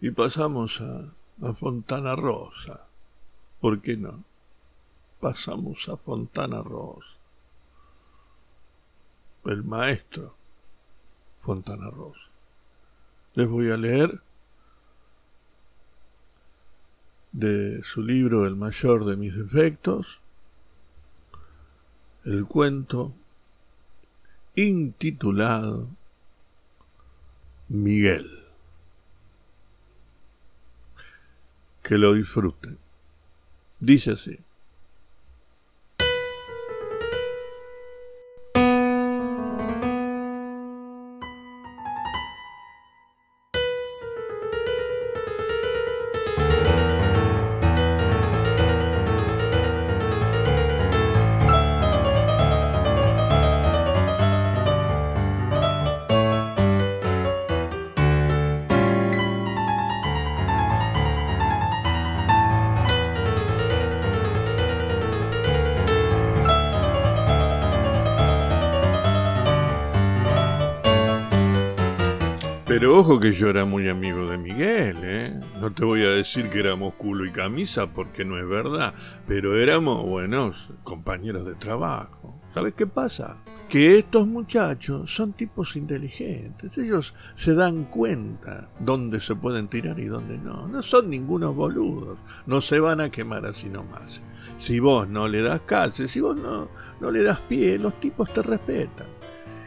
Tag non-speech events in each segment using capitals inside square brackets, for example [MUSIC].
y pasamos a, a Fontana Rosa. ¿Por qué no? Pasamos a Fontana Rosa. El maestro Fontana Rosa. Les voy a leer de su libro El mayor de mis defectos, el cuento intitulado Miguel. Que lo disfruten. Dice así. Pero ojo que yo era muy amigo de Miguel, ¿eh? No te voy a decir que éramos culo y camisa porque no es verdad, pero éramos buenos compañeros de trabajo. ¿Sabes qué pasa? Que estos muchachos son tipos inteligentes, ellos se dan cuenta dónde se pueden tirar y dónde no. No son ningunos boludos, no se van a quemar así nomás. Si vos no le das calce, si vos no, no le das pie, los tipos te respetan.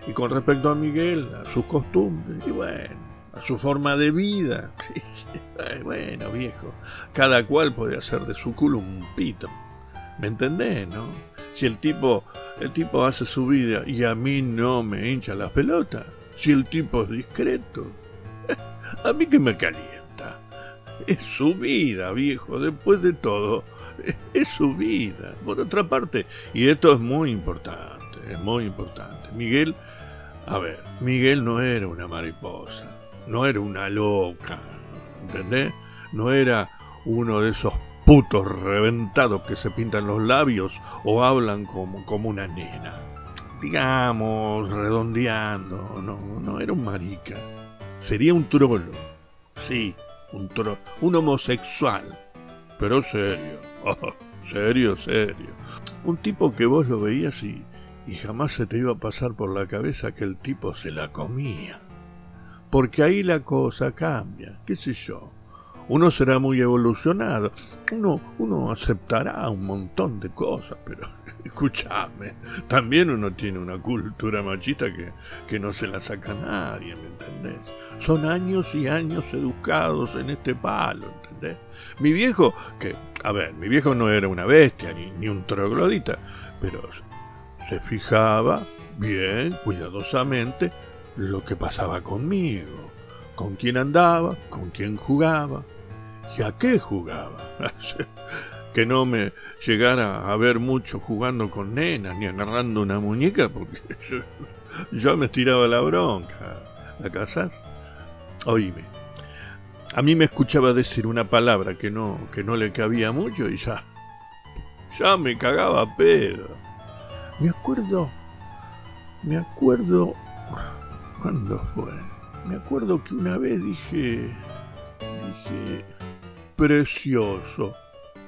Y con respecto a Miguel, a sus costumbres, y bueno, su forma de vida, [LAUGHS] bueno, viejo, cada cual puede hacer de su culo un pito. ¿Me entendés, no? Si el tipo, el tipo hace su vida y a mí no me hincha las pelotas, si el tipo es discreto, [LAUGHS] a mí que me calienta. Es su vida, viejo, después de todo, [LAUGHS] es su vida. Por otra parte, y esto es muy importante, es muy importante, Miguel a ver, Miguel no era una mariposa, no era una loca, ¿entendés? No era uno de esos putos reventados que se pintan los labios o hablan como, como una nena. Digamos, redondeando, no, no era un marica. Sería un trolo, sí, un trolo, un homosexual, pero serio, [LAUGHS] serio, serio. Un tipo que vos lo veías y y jamás se te iba a pasar por la cabeza que el tipo se la comía. Porque ahí la cosa cambia, qué sé yo. Uno será muy evolucionado, uno, uno aceptará un montón de cosas, pero [LAUGHS] escúchame, también uno tiene una cultura machista que, que no se la saca nadie, ¿me entendés? Son años y años educados en este palo, ¿entendés? Mi viejo, que, a ver, mi viejo no era una bestia ni, ni un troglodita, pero se fijaba bien, cuidadosamente, lo que pasaba conmigo, con quién andaba, con quién jugaba y a qué jugaba. [LAUGHS] que no me llegara a ver mucho jugando con nenas ni agarrando una muñeca porque [LAUGHS] yo, me tiraba la bronca. ¿La casas? Oíme. A mí me escuchaba decir una palabra que no, que no le cabía mucho y ya, ya me cagaba pedo. Me acuerdo, me acuerdo, ¿cuándo fue? Me acuerdo que una vez dije, dije, precioso.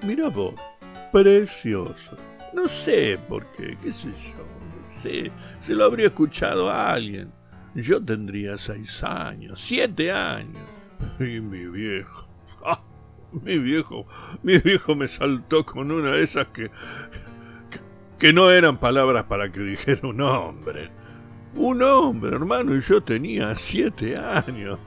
Mira vos, precioso. No sé por qué, qué sé yo, no sé. Se lo habría escuchado a alguien. Yo tendría seis años, siete años. Y mi viejo, [LAUGHS] ah, mi viejo, mi viejo me saltó con una de esas que, que no eran palabras para que dijera un hombre. Un hombre, hermano, y yo tenía siete años.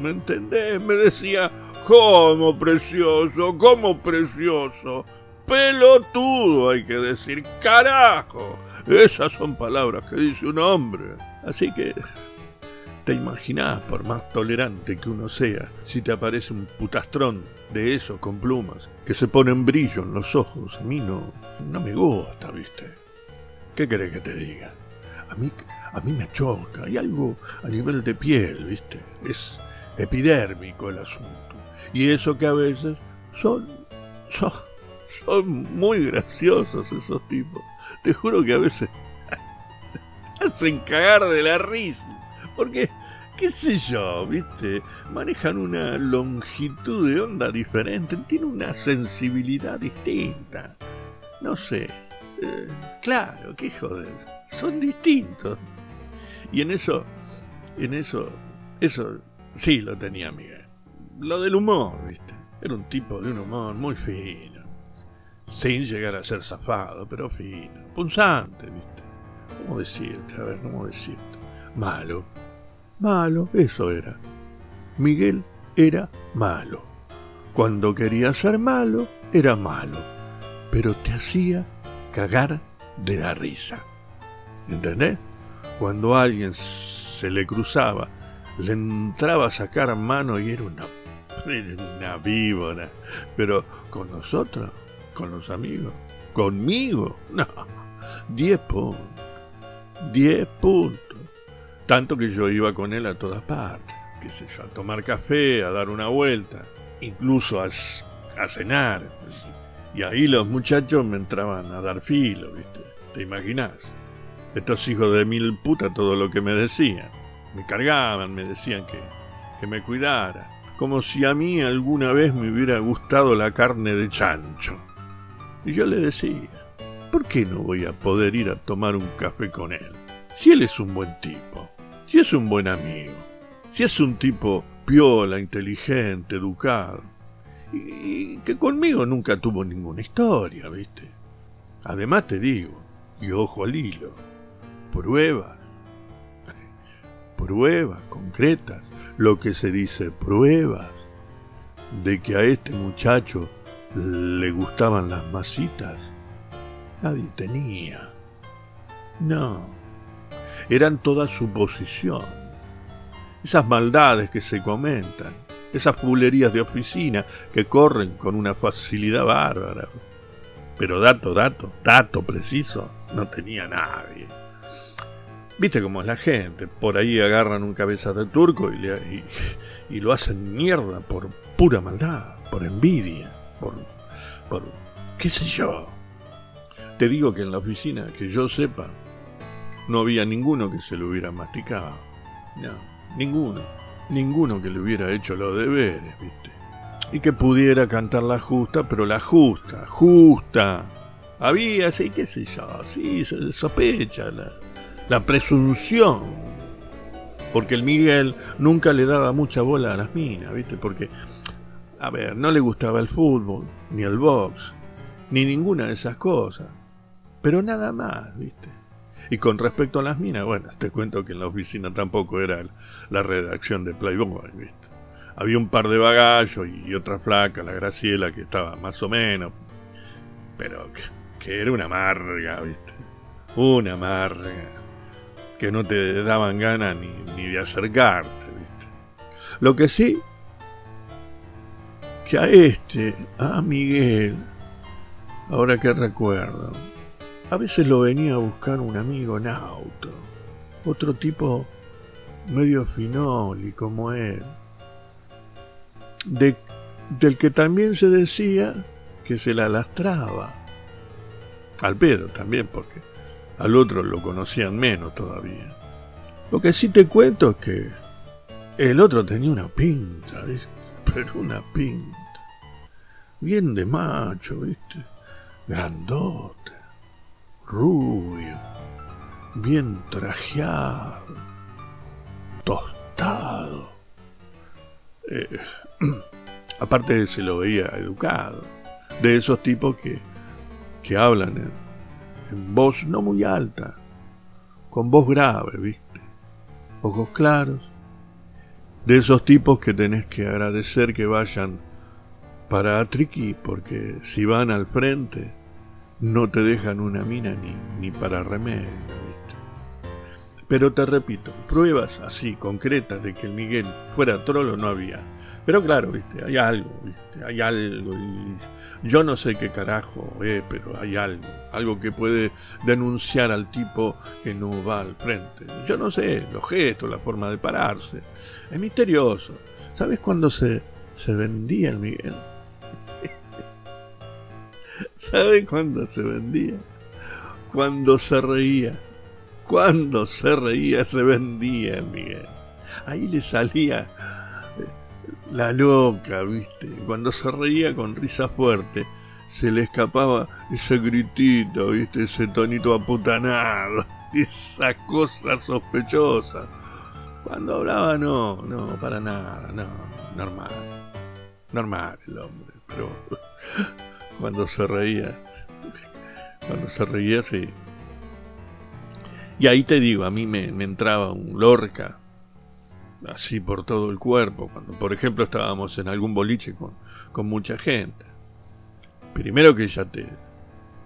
¿Me entendés? Me decía, ¿cómo precioso? ¿Cómo precioso? Pelotudo, hay que decir, carajo. Esas son palabras que dice un hombre. Así que te imaginás, por más tolerante que uno sea, si te aparece un putastrón de eso con plumas, que se pone en brillo en los ojos. A mí no, no me gusta, ¿viste? ¿Qué querés que te diga? A mí, a mí me choca. Hay algo a nivel de piel, ¿viste? Es epidérmico el asunto. Y eso que a veces son, son, son muy graciosos esos tipos. Te juro que a veces [LAUGHS] hacen cagar de la risa. Porque qué sé yo, viste, manejan una longitud de onda diferente, tienen una sensibilidad distinta. No sé, eh, claro, qué joder, son distintos. Y en eso, en eso, eso sí lo tenía Miguel. Lo del humor, viste, era un tipo de un humor muy fino, sin llegar a ser zafado, pero fino, punzante, viste. ¿Cómo decirte? A ver, ¿cómo decirte? Malo Malo, eso era. Miguel era malo. Cuando quería ser malo, era malo. Pero te hacía cagar de la risa. ¿Entendés? Cuando alguien se le cruzaba, le entraba a sacar mano y era una, una víbora. Pero con nosotros, con los amigos, conmigo, no. Diez puntos. Diez puntos. Tanto que yo iba con él a todas partes, qué sé yo, a tomar café, a dar una vuelta, incluso a, cenar. Y ahí los muchachos me entraban a dar filo, ¿viste? ¿Te imaginas? Estos hijos de mil putas todo lo que me decían. Me cargaban, me decían que, que me cuidara. Como si a mí alguna vez me hubiera gustado la carne de chancho. Y yo le decía, ¿por qué no voy a poder ir a tomar un café con él? Si él es un buen tipo si es un buen amigo, si es un tipo piola, inteligente, educado, y, que conmigo nunca tuvo ninguna historia, ¿viste? Además te digo, y ojo al hilo, pruebas, pruebas concretas, lo que se dice pruebas de que a este muchacho le gustaban las masitas, nadie tenía. No, eran toda suposición. Esas maldades que se comentan, esas pulerías de oficina que corren con una facilidad bárbara. Pero dato, dato, dato preciso no tenía nadie. Viste cómo es la gente, por ahí agarran un cabeza de turco y, y, lo hacen mierda por pura maldad, por envidia, por, por qué sé yo. Te digo que en la oficina, que yo sepa, no había ninguno que se lo hubiera masticado. No, ninguno. Ninguno que le hubiera hecho los deberes, ¿viste? Y que pudiera cantar la justa, pero la justa, justa. Había, sí, qué sé yo, sí, sospecha, la, la presunción. Porque el Miguel nunca le daba mucha bola a las minas, ¿viste? Porque, a ver, no le gustaba el fútbol, ni el box, ni ninguna de esas cosas. Pero nada más, ¿viste? Y con respecto a las minas, bueno, te cuento que en la oficina tampoco era la redacción de Playboy, ¿viste? Había un par de bagallos y otra flaca, la Graciela, que estaba más o menos, pero que, era una amarga, ¿viste? Una amarga, que no te daban ganas ni, ni de acercarte, ¿viste? Lo que sí, que a este, a Miguel, ahora que recuerdo, a veces lo venía a buscar un amigo en auto, otro tipo medio finoli como él, del que también se decía que se la lastraba. Al pedo también, porque al otro lo conocían menos todavía. Lo que sí te cuento es que el otro tenía una pinta, ¿viste? [LAUGHS] Pero una pinta. Bien de macho, ¿viste? Grandote rubio, bien trajeado, tostado. Eh, [CLEARS THROAT] aparte se lo veía educado, de esos tipos que, que hablan en, en voz no muy alta, con voz grave, ¿viste? Ojos claros, de esos tipos que tenés que agradecer que vayan para Triqui, porque si van al frente, no te dejan una mina ni, ni para remedio. Pero te repito, pruebas así, concretas, de que el Miguel fuera trolo no había. Pero claro, ¿viste? hay algo, ¿viste? hay algo. Y yo no sé qué carajo es, pero hay algo. Algo que puede denunciar al tipo que no va al frente. Yo no sé, los gestos, la forma de pararse. Es misterioso. ¿Sabes cuándo se, se vendía el Miguel? ¿Sabe cuándo se vendía? Cuando se reía. Cuando se reía se vendía, Miguel. ahí le salía eh, la loca, ¿viste? Cuando se reía con risa fuerte, se le escapaba ese gritito, ¿viste? Ese tonito aputanado, [LAUGHS] esa cosa sospechosa. Cuando hablaba, no, no, para nada, no, normal. Normal el hombre, pero cuando se reía, cuando se reía, sí. Y ahí te digo, a mí me, entraba un lorca, así por todo el cuerpo, cuando por ejemplo estábamos en algún boliche con, con mucha gente. Primero que ya te,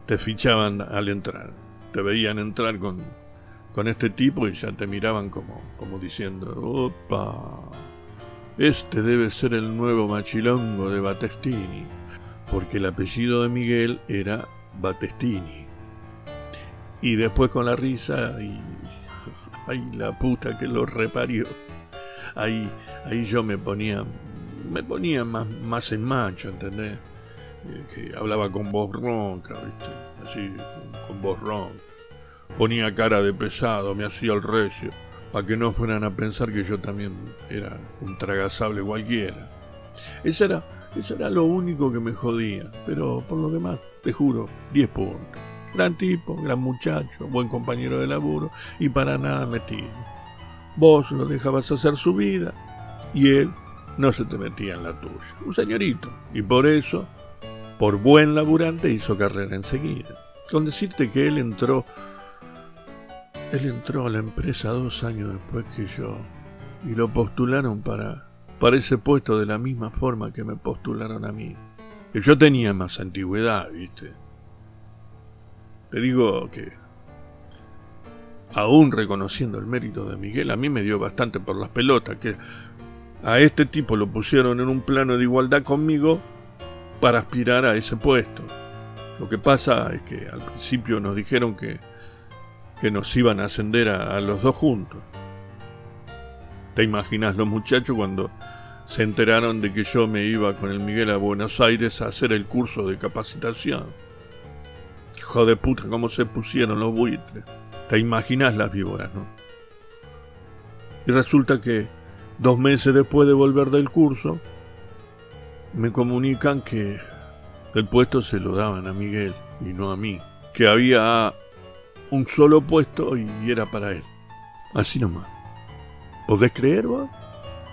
te fichaban al entrar, te veían entrar con, con este tipo y ya te miraban como, como diciendo, opa, este debe ser el nuevo machilongo de Battestini, porque el apellido de Miguel era Battestini. Y después con la risa, y, [LAUGHS] ay, la puta que lo reparió. Ahí, ahí yo me ponía, me ponía más, más en macho, ¿entendés? Eh, que hablaba con voz ronca, ¿viste? Así, con voz ronca. Ponía cara de pesado, me hacía el recio para que no fueran a pensar que yo también era un tragasable cualquiera. Eso era, eso era lo único que me jodía, pero por lo demás, te juro, 10 puntos. Gran tipo, gran muchacho, buen compañero de laburo y para nada metido. Vos lo dejabas hacer su vida y él no se te metía en la tuya. Un señorito. Y por eso, por buen laburante, hizo carrera enseguida. Con decirte que él entró él entró a la empresa dos años después que yo y lo postularon para, para ese puesto de la misma forma que me postularon a mí. Que yo tenía más antigüedad, ¿viste? Te digo que, aún reconociendo el mérito de Miguel, a mí me dio bastante por las pelotas, que a este tipo lo pusieron en un plano de igualdad conmigo para aspirar a ese puesto. Lo que pasa es que al principio nos dijeron que que nos iban a ascender a, los dos juntos. ¿Te imaginas los muchachos cuando se enteraron de que yo me iba con el Miguel a Buenos Aires a hacer el curso de capacitación? Hijo de puta, cómo se pusieron los buitres. Te imaginas las víboras, ¿no? Y resulta que dos meses después de volver del curso, me comunican que el puesto se lo daban a Miguel y no a mí. Que había un solo puesto y era para él. Así nomás. ¿Podés creer vos?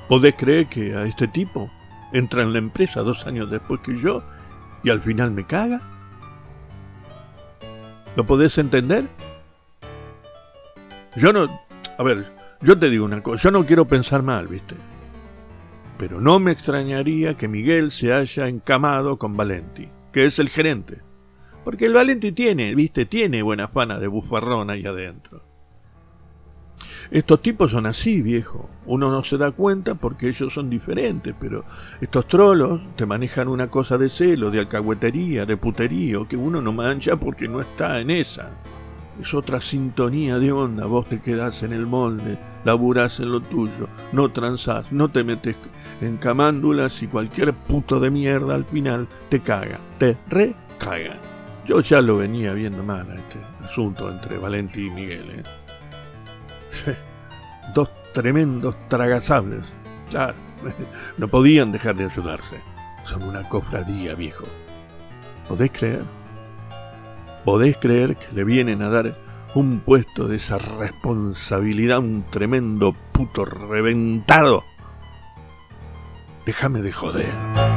¿Podés creer que a este tipo entra en la empresa dos años después que yo y al final me caga? ¿Lo podés entender? Yo no... A ver, yo te digo una cosa, yo no quiero pensar mal, ¿viste? Pero no me extrañaría que Miguel se haya encamado con Valenti, que es el gerente. Porque el Valenti tiene, viste, tiene buena fana de bufarrón ahí adentro. Estos tipos son así, viejo. Uno no se da cuenta porque ellos son diferentes, pero estos trolos te manejan una cosa de celo, de alcahuetería, de puterío, que uno no mancha porque no está en esa. Es otra sintonía de onda. Vos te quedás en el molde, laburás en lo tuyo, no transás, no te metes en camándulas y cualquier puto de mierda al final te caga, te recaga. Yo ya lo venía viendo mal a este asunto entre Valenti y Miguel. ¿eh? Dos tremendos tragasables. Claro, [LAUGHS] no podían dejar de ayudarse. Son una cofradía, viejo. ¿Podés creer? ¿Podés creer que le vienen a dar un puesto de esa responsabilidad un tremendo puto reventado? Déjame de joder.